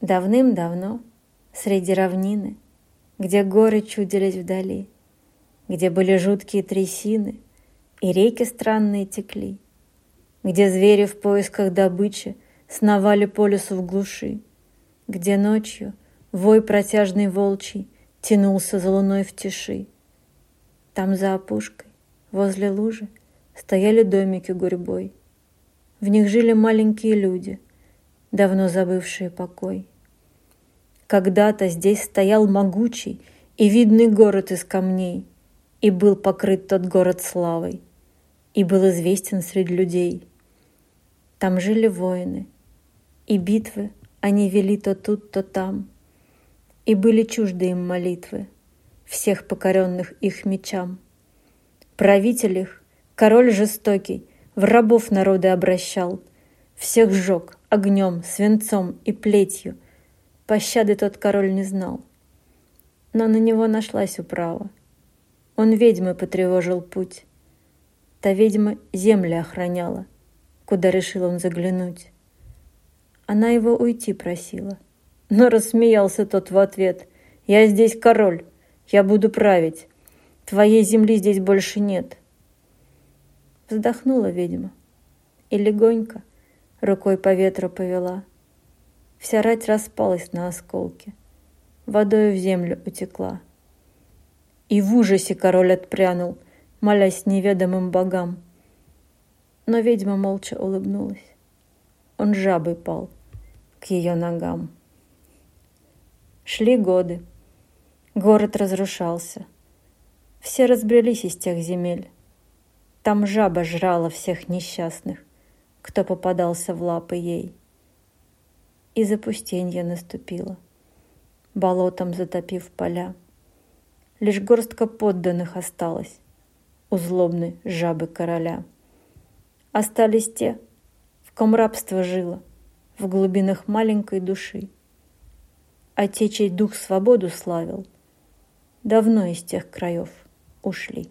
Давным-давно, среди равнины, Где горы чудились вдали, Где были жуткие трясины И реки странные текли, Где звери в поисках добычи Сновали по лесу в глуши, Где ночью вой протяжный волчий Тянулся за луной в тиши. Там за опушкой, возле лужи, Стояли домики гурьбой. В них жили маленькие люди, Давно забывшие покой. Когда-то здесь стоял могучий и видный город из камней, и был покрыт тот город славой, и был известен среди людей. Там жили воины, и битвы они вели то тут, то там, и были чужды им молитвы, всех покоренных их мечам. Правитель их, король жестокий, в рабов народы обращал, всех сжег огнем, свинцом и плетью — Пощады тот король не знал. Но на него нашлась управа. Он ведьмы потревожил путь. Та ведьма земли охраняла, куда решил он заглянуть. Она его уйти просила. Но рассмеялся тот в ответ. «Я здесь король, я буду править. Твоей земли здесь больше нет». Вздохнула ведьма и легонько рукой по ветру повела. Вся рать распалась на осколки, водою в землю утекла. И в ужасе король отпрянул, молясь неведомым богам. Но ведьма молча улыбнулась. Он жабой пал к ее ногам. Шли годы. Город разрушался. Все разбрелись из тех земель. Там жаба жрала всех несчастных, кто попадался в лапы ей и запустенье наступило, болотом затопив поля. Лишь горстка подданных осталась у злобной жабы короля. Остались те, в ком рабство жило в глубинах маленькой души. А те, чей дух свободу славил, давно из тех краев ушли.